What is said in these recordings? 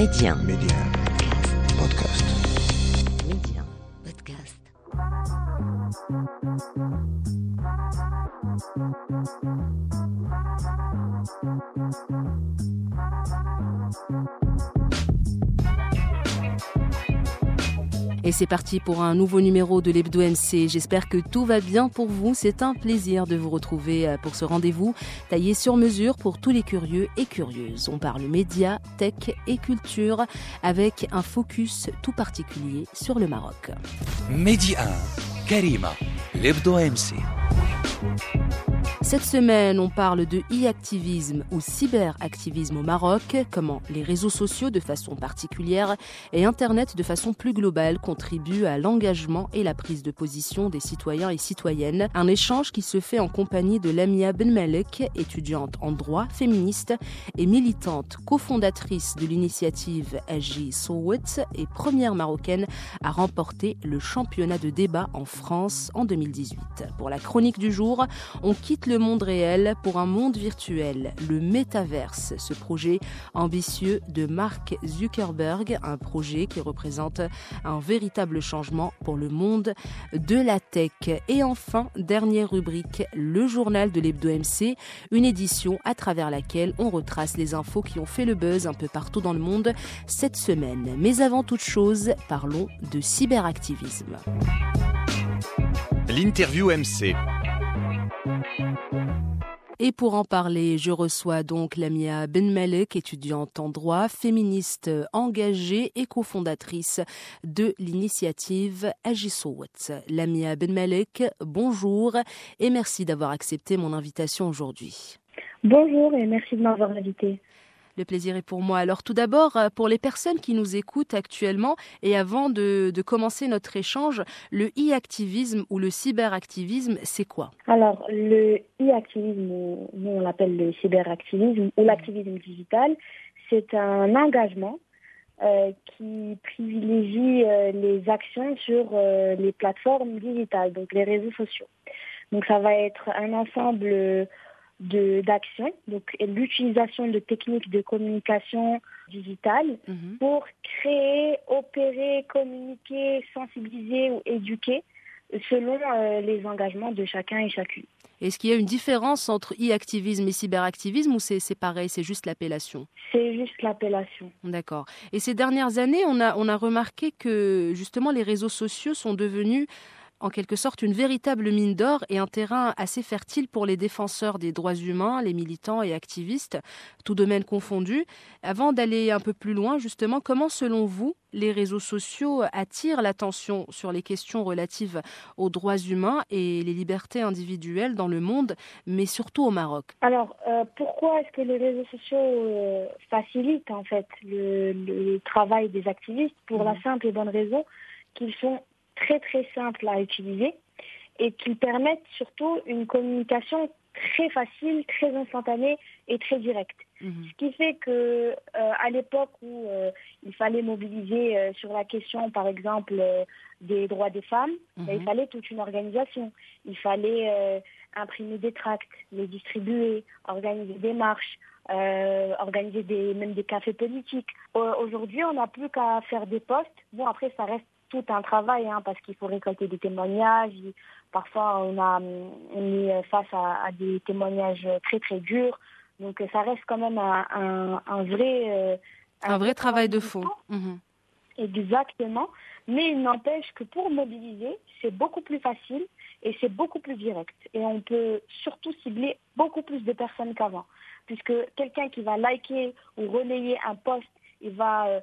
Média. Média. Podcast. Média. Podcast. Et c'est parti pour un nouveau numéro de l'Hebdo MC. J'espère que tout va bien pour vous. C'est un plaisir de vous retrouver euh, pour ce rendez-vous taillé sur mesure pour tous les curieux et curieuses. On parle médias, tech et culture avec un focus tout particulier sur le Maroc. Média 1, Karima, l'Hebdo MC. Cette semaine, on parle de e-activisme ou cyberactivisme au Maroc, comment les réseaux sociaux de façon particulière et Internet de façon plus globale contribuent à l'engagement et la prise de position des citoyens et citoyennes. Un échange qui se fait en compagnie de Lamia Benmalek, étudiante en droit, féministe et militante, cofondatrice de l'initiative Agi Sowet et première marocaine à remporter le championnat de débat en France en 2018. Pour la chronique du jour, on quitte le monde réel pour un monde virtuel, le métaverse, ce projet ambitieux de Mark Zuckerberg, un projet qui représente un véritable changement pour le monde de la tech. Et enfin, dernière rubrique, le journal de l'Hebdo MC, une édition à travers laquelle on retrace les infos qui ont fait le buzz un peu partout dans le monde cette semaine. Mais avant toute chose, parlons de cyberactivisme. l'interview MC Et pour en parler, je reçois donc Lamia Benmalek, étudiante en droit, féministe engagée et cofondatrice de l'initiative Agisowat. Lamia Benmalek, bonjour et merci d'avoir accepté mon invitation aujourd'hui. Bonjour et merci de m'avoir invité. Le plaisir est pour moi. Alors tout d'abord, euh, pour les personnes qui nous écoutent actuellement et avant de, commencer notre échange, le e-activisme ou le cyberactivisme, c'est quoi? Alors, le e-activisme, ou nous on l'appelle le cyberactivisme ou l'activisme digital, c'est un engagement euh, qui privilégie euh, les actions sur les plateformes digitales, donc les réseaux sociaux. Donc ça va être un ensemble de d'actions, donc l'utilisation de techniques de communication digitale Mhm. pour créer, opérer, communiquer, sensibiliser ou éduquer selon euh, les engagements de chacun et chacune. Est-ce qu'il y a une différence entre e-activisme et cyberactivisme ou c'est c'est pareil, c'est juste l'appellation? C'est juste l'appellation. D'accord. Et ces dernières années, on a, on a remarqué que justement les réseaux sociaux sont devenus en quelque sorte une véritable mine d'or et un terrain assez fertile pour les défenseurs des droits humains, les militants et activistes, tout domaine confondu. Avant d'aller un peu plus loin, justement, comment selon vous les réseaux sociaux attirent l'attention sur les questions relatives aux droits humains et les libertés individuelles dans le monde, mais surtout au Maroc? Alors, euh, pourquoi est-ce que les réseaux sociaux euh, facilitent en fait le, le travail des activistes Pour la simple et bonne raison qu'ils sont très très simples à utiliser et qu'ils permettent surtout une communication très facile, très instantanée et très directe. Mhm. Ce qui fait que euh, à l'époque où euh, il fallait mobiliser euh, sur la question, par exemple, des droits des femmes, ben, il Mhm. fallait toute une organisation. Il fallait imprimer des tracts, les distribuer, organiser des marches, euh, organiser des, même des cafés politiques. Euh, Aujourd'hui, on n'a plus qu'à faire des posts. Bon, après, ça reste tout un travail, hein, parce qu'il faut récolter des témoignages. Parfois, on, a, on est face à, à des témoignages très, très durs. Donc, euh, ça reste quand même un, un, un vrai... euh, Un vrai travail de fond. Mhm. Exactement. Mais il n'empêche que pour mobiliser, c'est beaucoup plus facile et c'est beaucoup plus direct. Et on peut surtout cibler beaucoup plus de personnes qu'avant. Puisque quelqu'un qui va liker ou relayer un post, il va euh,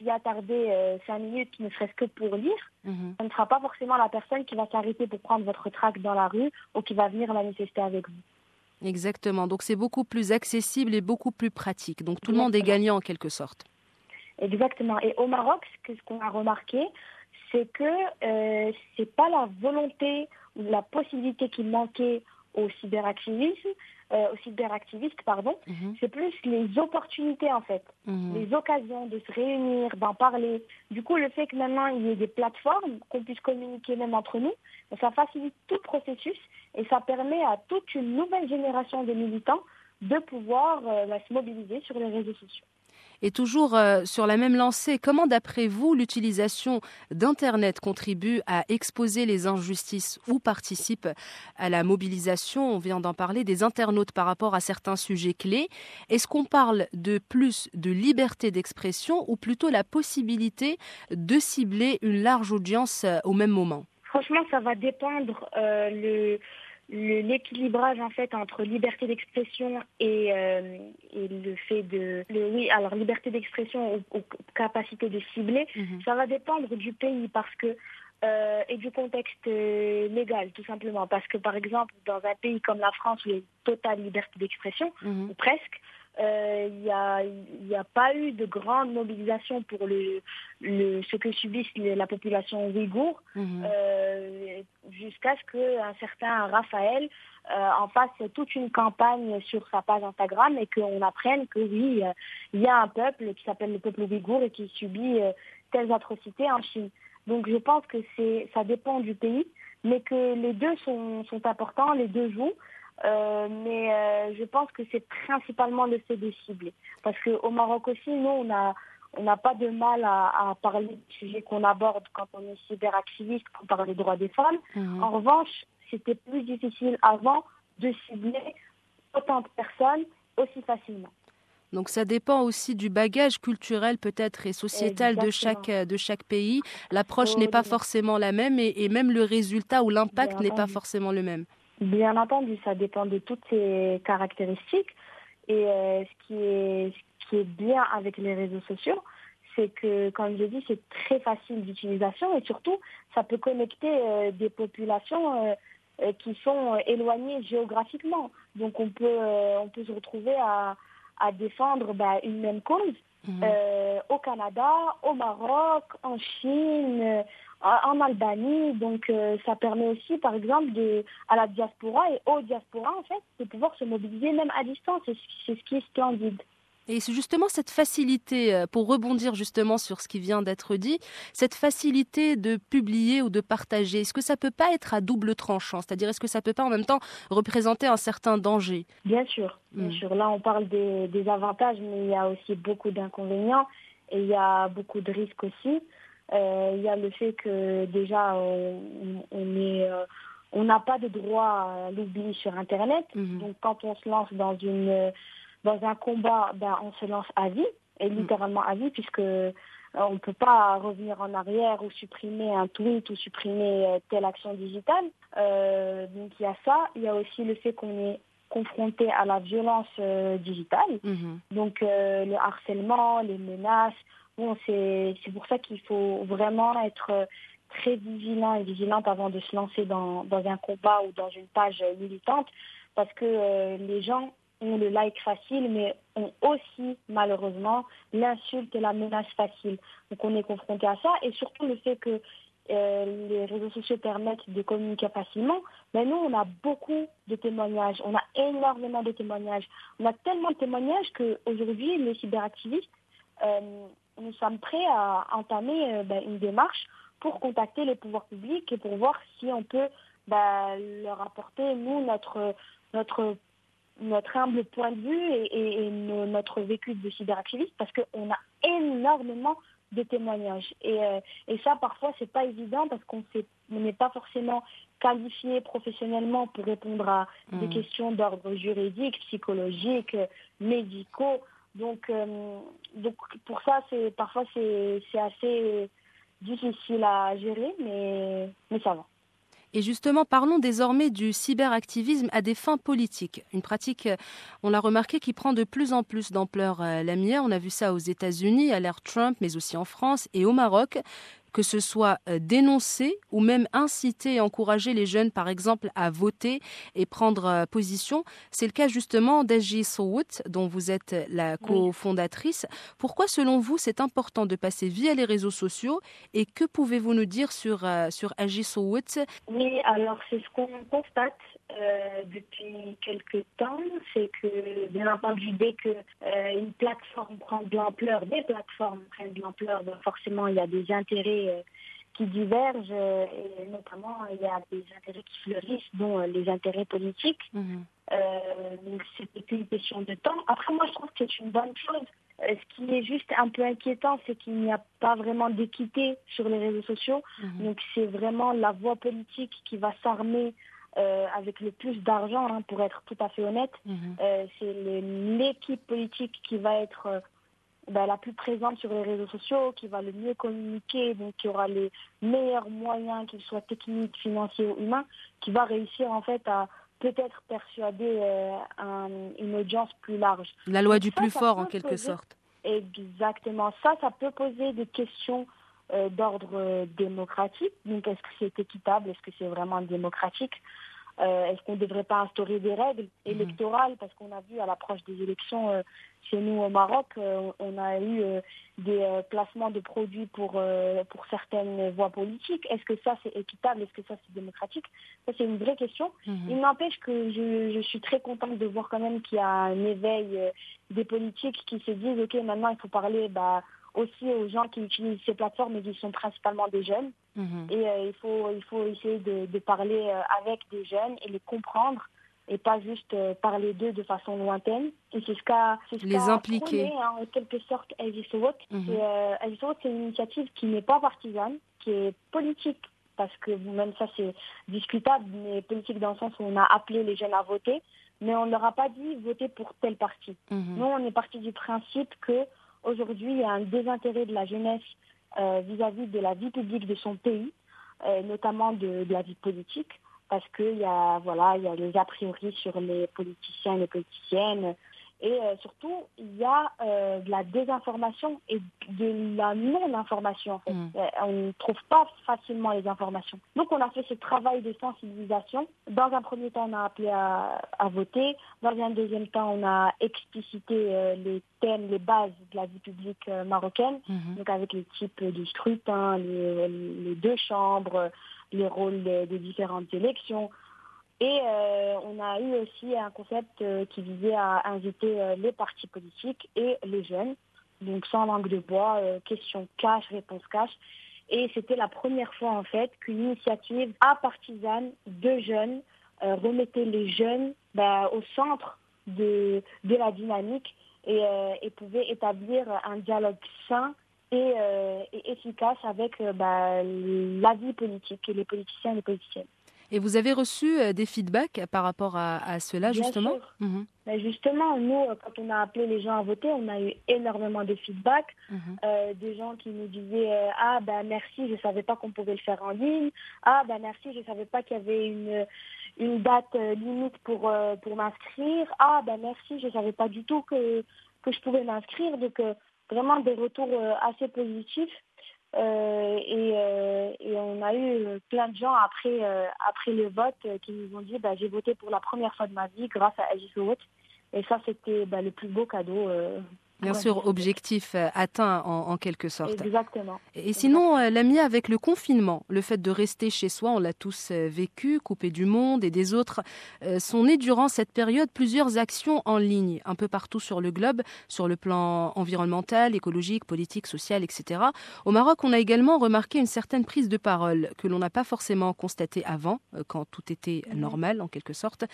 s'y attarder euh, cinq minutes, ne serait-ce que pour lire. Mhm. Ce ne sera pas forcément la personne qui va s'arrêter pour prendre votre tract dans la rue ou qui va venir manifester avec vous. Exactement. Donc c'est beaucoup plus accessible et beaucoup plus pratique. Donc tout le monde est gagnant en quelque sorte. Exactement. Et au Maroc, ce qu'on a remarqué, c'est que euh, c'est pas la volonté ou la possibilité qui manquait au cyberactivisme, euh, aux cyberactivistes, pardon. Mhm. C'est plus les opportunités en fait, Mhm. les occasions de se réunir, d'en parler. Du coup, le fait que maintenant il y ait des plateformes, qu'on puisse communiquer même entre nous, ça facilite tout le processus et ça permet à toute une nouvelle génération de militants de pouvoir euh, bah, se mobiliser sur les réseaux sociaux. Et toujours euh, sur la même lancée, comment d'après vous l'utilisation d'Internet contribue à exposer les injustices ou participe à la mobilisation, on vient d'en parler, des internautes par rapport à certains sujets clés. Est-ce qu'on parle de plus de liberté d'expression ou plutôt la possibilité de cibler une large audience euh, au même moment? Franchement, ça va dépendre euh, le l'équilibrage en fait entre liberté d'expression et, euh, et, le fait de oui alors liberté d'expression ou, capacité de cibler mhm. ça va dépendre du pays parce que euh, et du contexte euh, légal tout simplement parce que par exemple dans un pays comme la France où il y a une totale liberté d'expression mhm. ou presque euh, il n'y a, y a pas eu de grande mobilisation pour le, le, ce que subissent la population ouïghour mhm. euh, jusqu'à ce qu'un certain Raphaël euh, en fasse toute une campagne sur sa page Instagram et qu'on apprenne que oui, il y a un peuple qui s'appelle le peuple ouïghour et qui subit telles atrocités en Chine. Donc je pense que c'est ça dépend du pays, mais que les deux sont, sont importants, les deux jouent. Euh, mais euh, je pense que c'est principalement le fait de cibler. Parce qu'au Maroc aussi, nous, on a on n'a pas de mal à, à parler du sujet qu'on aborde quand on est cyberactiviste, quand on parle des droits des femmes. Mhm. En revanche, c'était plus difficile avant de cibler autant de personnes aussi facilement. Donc ça dépend aussi du bagage culturel peut-être et sociétal de chaque, de chaque pays. L'approche n'est pas forcément la même et, et même le résultat ou l'impact n'est pas forcément le même. Bien entendu, ça dépend de toutes ces caractéristiques. Et euh, ce, qui est, ce qui est bien avec les réseaux sociaux, c'est que, comme je dis, c'est très facile d'utilisation et surtout, ça peut connecter euh, des populations euh, qui sont éloignées géographiquement. Donc, on peut, on peut se retrouver à, à défendre bah, une même cause mhm. au Canada, au Maroc, en Chine, en Albanie. Donc euh, ça permet aussi, par exemple, de, à la diaspora et aux diaspora, en fait, de pouvoir se mobiliser même à distance. C'est ce qui est splendide. Et c'est justement cette facilité, euh, pour rebondir justement sur ce qui vient d'être dit, cette facilité de publier ou de partager, est-ce que ça peut pas être à double tranchant? C'est-à-dire, est-ce que ça peut pas en même temps représenter un certain danger? Bien sûr, bien hmm. sûr. Là, on parle des, des, avantages, mais il y a aussi beaucoup d'inconvénients et il y a beaucoup de risques aussi. Euh, il y a le fait que déjà on, est euh, on n'a pas de droit à l'oubli sur Internet. Mhm. Donc quand on se lance dans une dans un combat, ben on se lance à vie et mhm. littéralement à vie puisque euh, on ne peut pas revenir en arrière ou supprimer un tweet ou supprimer telle action digitale. Euh, donc il y a ça. Il y a aussi le fait qu'on est confronté à la violence digitale. Mhm. Donc le harcèlement, les menaces, c'est pour ça qu'il faut vraiment être très vigilant et vigilante avant de se lancer dans, dans un combat ou dans une page militante, parce que euh, les gens ont le like facile, mais ont aussi malheureusement l'insulte et la menace facile. Donc on est confronté à ça, et surtout le fait que euh, les réseaux sociaux permettent de communiquer facilement, mais nous, on a beaucoup de témoignages, on a énormément de témoignages. On a tellement de témoignages qu'aujourd'hui, les cyberactivistes euh, nous sommes prêts à entamer euh, ben, une démarche pour contacter les pouvoirs publics et pour voir si on peut ben, leur apporter, nous, notre, notre, notre humble point de vue et, notre vécu de cyberactiviste parce qu'on a énormément de témoignages. Et, euh, et ça, parfois, c'est pas évident parce qu'on n'est pas forcément qualifié professionnellement pour répondre à des mmh. questions d'ordre juridique, psychologique, médicaux. Donc, euh, donc pour ça, c'est parfois c'est assez difficile à gérer, mais, mais ça va. Et justement, parlons désormais du cyberactivisme à des fins politiques. Une pratique, on l'a remarqué, qui prend de plus en plus d'ampleur euh, la mienne. On a vu ça aux États-Unis, à l'ère Trump, mais aussi en France et au Maroc que ce soit euh, dénoncer ou même inciter et encourager les jeunes, par exemple, à voter et prendre euh, position. C'est le cas justement d'Agi Sowut, dont vous êtes la cofondatrice. Pourquoi, selon vous, c'est important de passer via les réseaux sociaux et que pouvez-vous nous dire sur, euh, sur Oui, alors c'est ce qu'on constate euh, depuis quelques temps, c'est que bien entendu dès que euh, une plateforme prend de l'ampleur, des plateformes prennent de l'ampleur, ben, forcément il y a des intérêts euh, qui divergent et notamment il y a des intérêts qui fleurissent, dont les intérêts politiques. Mhm. donc c'est une question de temps. Après moi je trouve que c'est une bonne chose ce qui est juste un peu inquiétant, c'est qu'il n'y a pas vraiment d'équité sur les réseaux sociaux. Mhm. Donc c'est vraiment la voie politique qui va s'armer euh, avec le plus d'argent, hein, pour être tout à fait honnête. Mhm. Euh, c'est l'équipe politique qui va être ben, la plus présente sur les réseaux sociaux, qui va le mieux communiquer, donc qui aura les meilleurs moyens, qu'ils soient techniques, financiers ou humains, qui va réussir en fait à peut-être persuader euh, une audience plus large. La loi du plus fort en quelque sorte. Exactement. Ça, ça peut poser des questions euh, d'ordre euh, démocratique. Donc, est-ce que c'est équitable? Est-ce que c'est vraiment démocratique? Euh, est-ce qu'on ne devrait pas instaurer des règles mhm. électorales? Parce qu'on a vu à l'approche des élections euh, chez nous au Maroc, euh, on a eu des placements de produits pour, pour certaines voies politiques. Est-ce que ça c'est équitable? Est-ce que ça c'est démocratique? Ça c'est une vraie question. Mhm. Il n'empêche que je, je, suis très contente de voir quand même qu'il y a un éveil des politiques qui se disent, OK, maintenant il faut parler... Bah, aussi aux gens qui utilisent ces plateformes et qui sont principalement des jeunes. Mhm. Et euh, il, faut, il faut essayer de, de parler euh, avec des jeunes et les comprendre et pas juste euh, parler d'eux de façon lointaine. Et c'est ce qu'a les impliquer hein, en quelque sorte Agisowot. Mm c'est une initiative qui n'est pas partisane, qui est politique parce que même ça c'est discutable, mais politique dans le sens où on a appelé les jeunes à voter, mais on ne leur a pas dit voter pour tel parti. Mhm. Nous, on est parti du principe que Aujourd'hui, il y a un désintérêt de la jeunesse euh, vis-à-vis de la vie publique de son pays, euh, notamment de, de, la vie politique, parce qu'il y a voilà, il y a les a priori sur les politiciens et les politiciennes, et euh, surtout, il y a euh, de la désinformation et de la non-information. En fait. Mm. Euh, on ne trouve pas facilement les informations. Donc, on a fait ce travail de sensibilisation. Dans un premier temps, on a appelé à, à voter. Dans un deuxième temps, on a explicité les thèmes, les bases de la vie publique marocaine, mm-hmm. donc avec les types de scrutin, les, les deux chambres, les rôles des différentes élections. Et euh, on a eu aussi un concept euh, qui visait à inviter euh, les partis politiques et les jeunes. Donc sans langue de bois, question cash, réponse cash. Et c'était la première fois en fait qu'une initiative à partisane de jeunes remettait les jeunes bah, au centre de, la dynamique et, pouvait établir un dialogue sain et, et efficace avec bah, la vie politique et les politiciens et les politiciennes. Et vous avez reçu euh, des feedbacks par rapport à, cela, justement mhm. ben, Justement, nous, euh, quand on a appelé les gens à voter, on a eu énormément de feedbacks. Mhm. Euh, des gens qui nous disaient Ah, ben merci, je ne savais pas qu'on pouvait le faire en ligne. Ah, ben merci, je ne savais pas qu'il y avait une, une date limite pour, pour m'inscrire. Ah, ben merci, je ne savais pas du tout que, que je pouvais m'inscrire. Donc, vraiment des retours assez positifs. Euh, et, euh, et, on a eu plein de gens après, euh, après le vote qui nous ont dit bah, j'ai voté pour la première fois de ma vie grâce à Agis Et ça, c'était bah, le plus beau cadeau Bien sûr, objectif euh, atteint en, quelque sorte. Exactement. Et sinon, euh, l'ami, avec le confinement, le fait de rester chez soi, on l'a tous euh, vécu, coupé du monde et des autres, sont nées durant cette période plusieurs actions en ligne, un peu partout sur le globe, sur le plan environnemental, écologique, politique, social, etc. Au Maroc, on a également remarqué une certaine prise de parole que l'on n'a pas forcément constatée avant, quand tout était mhm. normal en quelque sorte.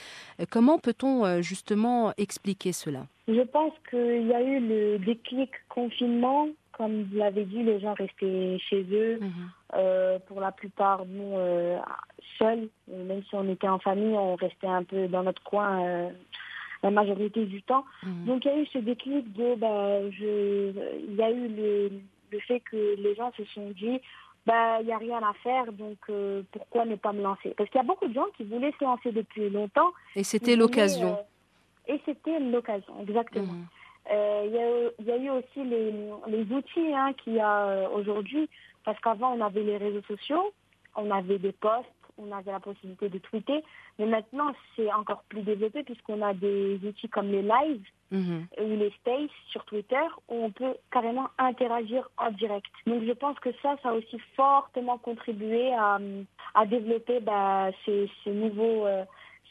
Comment peut-on justement expliquer cela? Je pense qu'il y a eu le déclic confinement. Comme vous l'avez dit, les gens restaient chez eux. Mhm. Euh, pour la plupart, nous, euh, seuls. Même si on était en famille, on restait un peu dans notre coin euh, la majorité du temps. Mhm. Donc il y a eu ce déclic de... Bah, je, il y a eu le, le fait que les gens se sont dit bah il n'y a rien à faire, donc euh, pourquoi ne pas me lancer? Parce qu'il y a beaucoup de gens qui voulaient se lancer depuis longtemps. Et c'était l'occasion. Et c'était l'occasion, exactement. Mhm. Euh, il y, a eu aussi les, les outils hein, qu'il y a euh, aujourd'hui, parce qu'avant on avait les réseaux sociaux, on avait des posts, on avait la possibilité de tweeter, mais maintenant c'est encore plus développé puisqu'on a des outils comme les lives mhm. ou les spaces sur Twitter où on peut carrément interagir en direct. Donc je pense que ça, ça a aussi fortement contribué à, à développer bah, ces, ces nouveaux... Euh,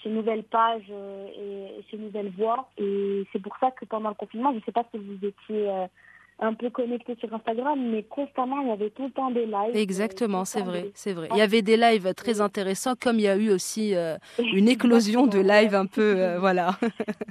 ces nouvelles pages euh, et, ces nouvelles voix. Et c'est pour ça que pendant le confinement, je ne sais pas si vous étiez euh, un peu connecté sur Instagram, mais constamment, il y avait tout le temps des lives. Exactement, c'est vrai, c'est vrai. Il y avait des lives très intéressants, comme il y a eu aussi euh, une éclosion de lives un peu, euh, voilà,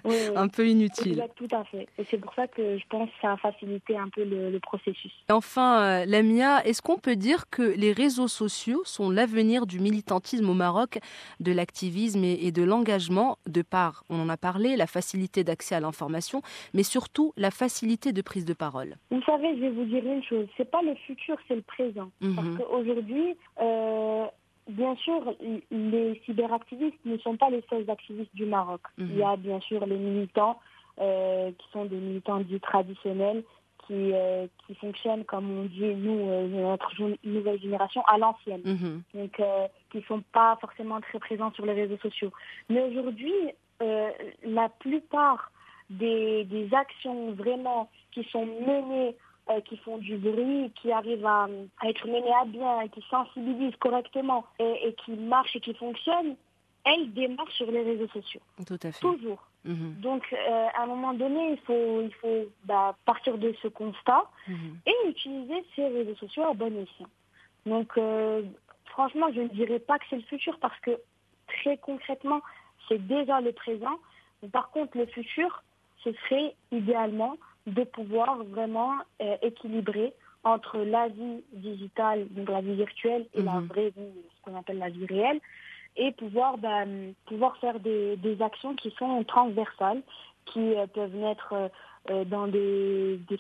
un peu inutile. tout à fait. Et c'est pour ça que je pense que ça a facilité un peu le, processus. enfin, euh, Lamia, est-ce qu'on peut dire que les réseaux sociaux sont l'avenir du militantisme au Maroc, de l'activisme et, et de l'engagement, de par, on en a parlé, la facilité d'accès à l'information, mais surtout la facilité de prise de parole? Vous savez, je vais vous dire une chose. C'est pas le futur, c'est le présent. Mhm. Parce qu'aujourd'hui, euh, bien sûr, les cyberactivistes ne sont pas les seuls activistes du Maroc. Mhm. Il y a bien sûr les militants euh, qui sont des militants dits traditionnels qui, euh, qui fonctionnent, comme on dit, nous, notre nouvelle génération, à l'ancienne. Mhm. Donc, qui ne sont pas forcément très présents sur les réseaux sociaux. Mais aujourd'hui, la plupart des, des actions vraiment qui sont menées, euh, qui font du bruit, qui arrivent à, être menées à bien, qui sensibilisent correctement et, qui marchent et qui fonctionnent, elles démarrent sur les réseaux sociaux. Tout à fait. Toujours. Mhm. Donc, euh, à un moment donné, il faut, il faut bah, partir de ce constat mhm. et utiliser ces réseaux sociaux à bon escient. Donc, euh, franchement, je ne dirais pas que c'est le futur parce que très concrètement, c'est déjà le présent. Par contre, le futur, ce serait idéalement de pouvoir vraiment euh, équilibrer entre la vie digitale, donc la vie virtuelle, et la mhm. vraie vie, ce qu'on appelle la vie réelle, et pouvoir, ben, pouvoir faire des, des, actions qui sont transversales, qui euh, peuvent naître euh, dans des, des,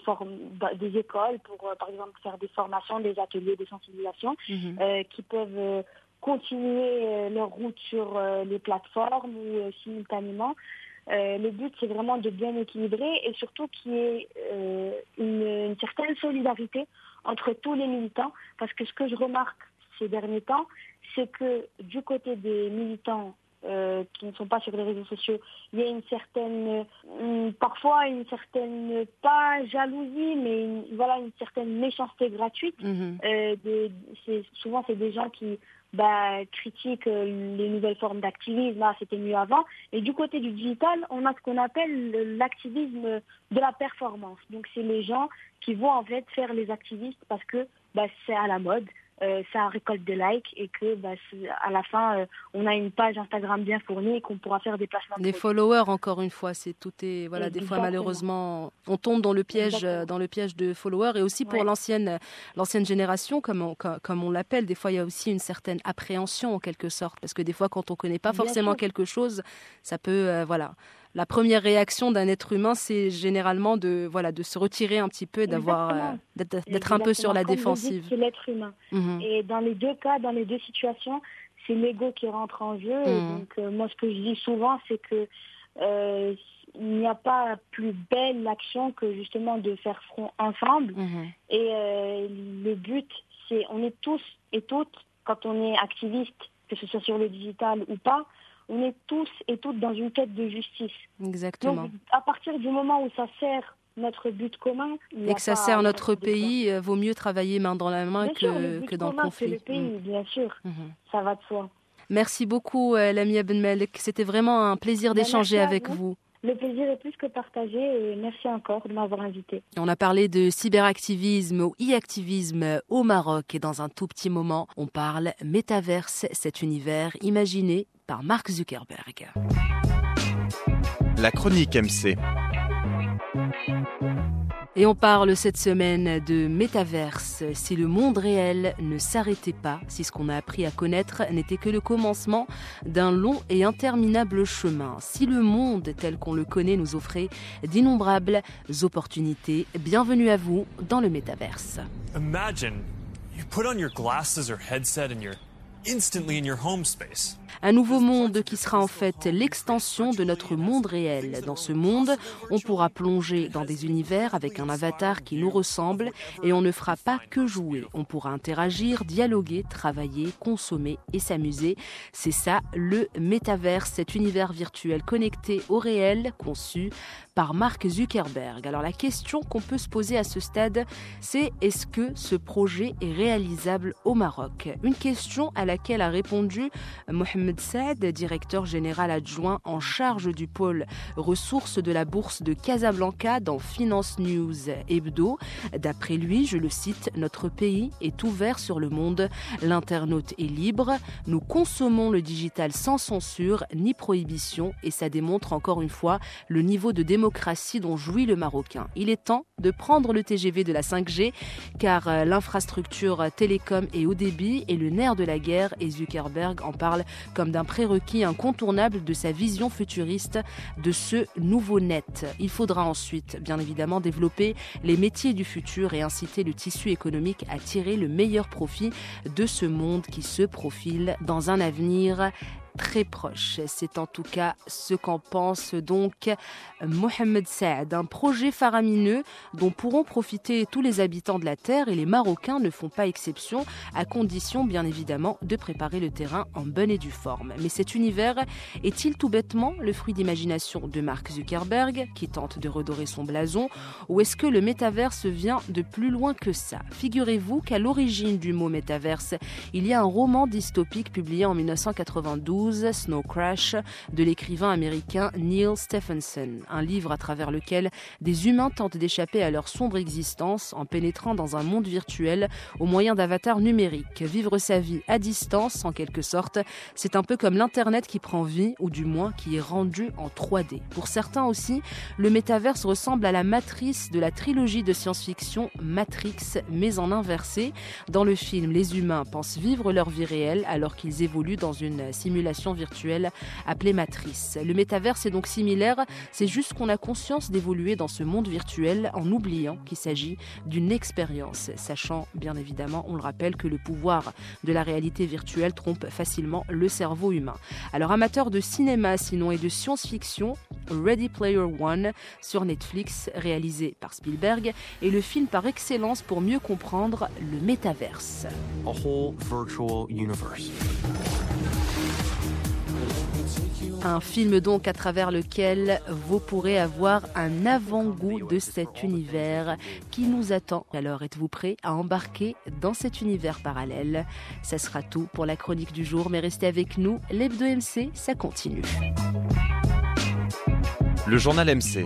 des écoles pour, par exemple, faire des formations, des ateliers de sensibilisation, mhm. qui peuvent continuer leur route sur les plateformes ou simultanément euh, le but, c'est vraiment de bien équilibrer et surtout qu'il y ait euh, une, certaine solidarité entre tous les militants. Parce que ce que je remarque ces derniers temps, c'est que du côté des militants euh, qui ne sont pas sur les réseaux sociaux, il y a une certaine, parfois une certaine, pas jalousie, mais voilà, une certaine méchanceté gratuite. Mhm. souvent, c'est des gens qui bah, critique euh, les nouvelles formes d'activisme, c'était mieux avant. Et du côté du digital, on a ce qu'on appelle l'activisme de la performance. Donc c'est les gens qui vont en fait faire les activistes parce que bah, c'est à la mode, ça récolte des likes et que bah, à la fin euh, on a une page Instagram bien fournie et qu'on pourra faire des placements. Des followers encore une fois, c'est tout est voilà des fois malheureusement on tombe dans le piège euh, dans le piège de followers. Et aussi pour l'ancienne l'ancienne génération comme on, comme on l'appelle des fois il y a aussi une certaine appréhension en quelque sorte. Parce que des fois quand on connaît pas forcément quelque chose ça peut voilà la première réaction d'un être humain, c'est généralement de voilà de se retirer un petit peu, d'avoir euh, d'être un peu sur la défensive. C'est l'être humain. Mhm. Et dans les deux cas, dans les deux situations, c'est l'ego qui rentre en jeu. Mhm. donc euh, moi, ce que je dis souvent, c'est que euh, il n'y a pas plus belle action que justement de faire front ensemble. Mhm. Et le but, c'est on est tous et toutes quand on est activiste, que ce soit sur le digital ou pas, on est tous et toutes dans une quête de justice. Exactement. Donc, à partir du moment où ça sert notre but commun. Et que ça sert notre pays, euh, vaut mieux travailler main dans la main que, que dans le conflit. le pays, mm. bien sûr. Mm-hmm. Ça va de soi. Merci beaucoup, euh, Lamia Benmelek. C'était vraiment un plaisir ben, d'échanger avec vous. Le plaisir est plus que partagé et merci encore de m'avoir invité. On a parlé de cyberactivisme ou e-activisme au Maroc et dans un tout petit moment, on parle métaverse, cet univers imaginé par Mark Zuckerberg. La chronique MC. Et on parle cette semaine de métaverse. Si le monde réel ne s'arrêtait pas, si ce qu'on a appris à connaître n'était que le commencement d'un long et interminable chemin, si le monde tel qu'on le connaît nous offrait d'innombrables opportunités, bienvenue à vous dans le métaverse. Imagine you put on your glasses or headset and you're un nouveau monde qui sera en fait l'extension de notre monde réel. Dans ce monde, on pourra plonger dans des univers avec un avatar qui nous ressemble et on ne fera pas que jouer. On pourra interagir, dialoguer, travailler, consommer et s'amuser. C'est ça le métavers, cet univers virtuel connecté au réel conçu par Mark Zuckerberg. Alors la question qu'on peut se poser à ce stade, c'est est-ce que ce projet est réalisable au Maroc? Une question à laquelle a répondu Mohamed Saad, directeur général adjoint en charge du pôle ressources de la bourse de Casablanca dans Finance News Hebdo. D'après lui, je le cite, notre pays est ouvert sur le monde, l'internaute est libre, nous consommons le digital sans censure ni prohibition et ça démontre encore une fois le niveau de démocratie dont jouit le Marocain. Il est temps de prendre le TGV de la 5G car euh, l'infrastructure télécom est haut débit et le nerf de la guerre et Zuckerberg en parle comme d'un prérequis incontournable de sa vision futuriste de ce nouveau net. Il faudra ensuite, bien évidemment, développer les métiers du futur et inciter le tissu économique à tirer le meilleur profit de ce monde qui se profile dans un avenir très proche. C'est en tout cas ce qu'en pense donc Mohamed Saad, un projet faramineux dont pourront profiter tous les habitants de la Terre et les Marocains ne font pas exception, à condition bien évidemment de préparer le terrain en bonne et due forme. Mais cet univers est-il tout bêtement le fruit d'imagination de Mark Zuckerberg, qui tente de redorer son blason, ou est-ce que le métaverse vient de plus loin que ça? Figurez-vous qu'à l'origine du mot métaverse, il y a un roman dystopique publié en 1992 Snow Crash de l'écrivain américain Neil Stephenson, un livre à travers lequel des humains tentent d'échapper à leur sombre existence en pénétrant dans un monde virtuel au moyen d'avatars numériques. Vivre sa vie à distance, en quelque sorte, c'est un peu comme l'Internet qui prend vie, ou du moins qui est rendu en 3D. Pour certains aussi, le métaverse ressemble à la matrice de la trilogie de science-fiction Matrix, mais en inversé. Dans le film, les humains pensent vivre leur vie réelle alors qu'ils évoluent dans une simulation virtuelle appelée Matrice. Le métaverse est donc similaire, c'est juste qu'on a conscience d'évoluer dans ce monde virtuel en oubliant qu'il s'agit d'une expérience, sachant bien évidemment, on le rappelle, que le pouvoir de la réalité virtuelle trompe facilement le cerveau humain. Alors amateur de cinéma sinon et de science-fiction, Ready Player One sur Netflix, réalisé par Spielberg, est le film par excellence pour mieux comprendre le métaverse. A whole virtual universe. Un film donc à travers lequel vous pourrez avoir un avant-goût de cet univers qui nous attend. Alors êtes-vous prêts à embarquer dans cet univers parallèle? Ça sera tout pour la chronique du jour, mais restez avec nous, l'Hebdo MC, ça continue. Le journal MC.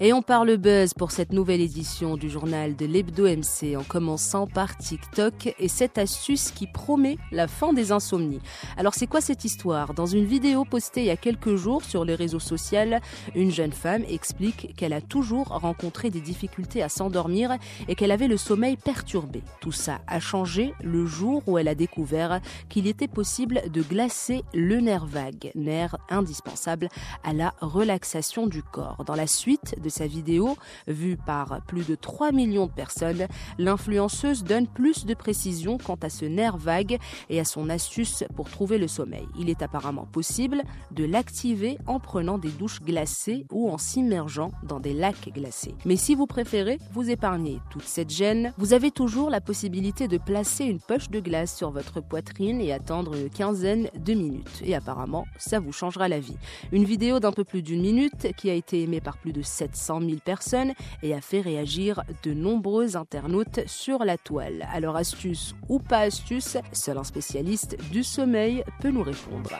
Et on parle buzz pour cette nouvelle édition du journal de l'Hebdo MC en commençant par TikTok et cette astuce qui promet la fin des insomnies. Alors c'est quoi cette histoire? Dans une vidéo postée il y a quelques jours sur les réseaux sociaux, une jeune femme explique qu'elle a toujours rencontré des difficultés à s'endormir et qu'elle avait le sommeil perturbé. Tout ça a changé le jour où elle a découvert qu'il était possible de glacer le nerf vague, nerf indispensable à la relaxation du corps. Dans la suite sa vidéo, vue par plus de 3 millions de personnes, l'influenceuse donne plus de précisions quant à ce nerf vague et à son astuce pour trouver le sommeil. Il est apparemment possible de l'activer en prenant des douches glacées ou en s'immergeant dans des lacs glacés. Mais si vous préférez vous épargner toute cette gêne, vous avez toujours la possibilité de placer une poche de glace sur votre poitrine et attendre une quinzaine de minutes. Et apparemment, ça vous changera la vie. Une vidéo d'un peu plus d'une minute qui a été aimée par plus de 700 100 000 personnes et a fait réagir de nombreux internautes sur la toile. Alors astuce ou pas astuce, seul un spécialiste du sommeil peut nous répondre.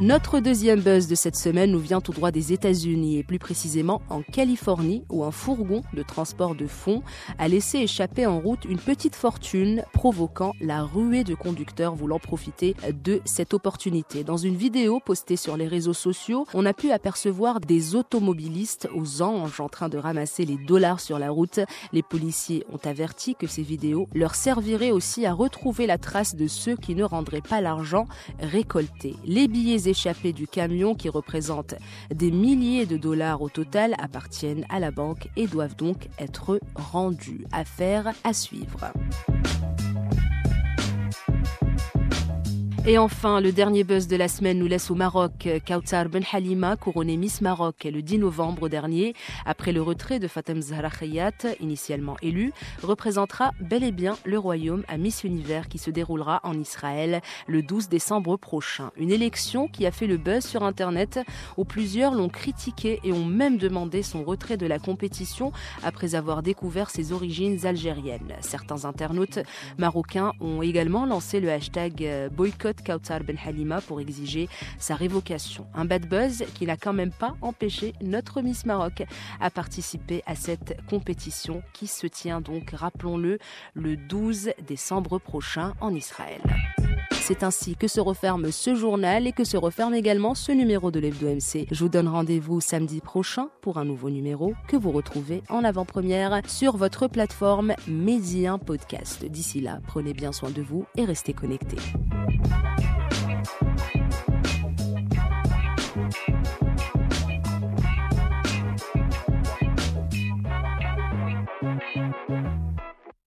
Notre deuxième buzz de cette semaine nous vient tout droit des États-Unis et plus précisément en Californie où un fourgon de transport de fonds a laissé échapper en route une petite fortune provoquant la ruée de conducteurs voulant profiter de cette opportunité. Dans une vidéo postée sur les réseaux sociaux, on a pu apercevoir des automobilistes aux anges en train de ramasser les dollars sur la route. Les policiers ont averti que ces vidéos leur serviraient aussi à retrouver la trace de ceux qui ne rendraient pas l'argent récolté. Les billets échappés du camion qui représentent des milliers de dollars au total appartiennent à la banque et doivent donc être rendus. Affaire à suivre. Et enfin, le dernier buzz de la semaine nous laisse au Maroc. Kautar Ben Halima, couronnée Miss Maroc le 10 novembre dernier, après le retrait de Fatem Zahra initialement élue, représentera bel et bien le royaume à Miss Univers qui se déroulera en Israël le 12 décembre prochain. Une élection qui a fait le buzz sur Internet où plusieurs l'ont critiqué et ont même demandé son retrait de la compétition après avoir découvert ses origines algériennes. Certains internautes marocains ont également lancé le hashtag boycott Kautar Ben Halima pour exiger sa révocation. Un bad buzz qui n'a quand même pas empêché notre Miss Maroc à participer à cette compétition qui se tient donc, rappelons-le, le 12 décembre prochain en Israël. C'est ainsi que se referme ce journal et que se referme également ce numéro de l'Hebdo MC. Je vous donne rendez-vous samedi prochain pour un nouveau numéro que vous retrouvez en avant-première sur votre plateforme Médien Podcast. D'ici là, prenez bien soin de vous et restez connectés.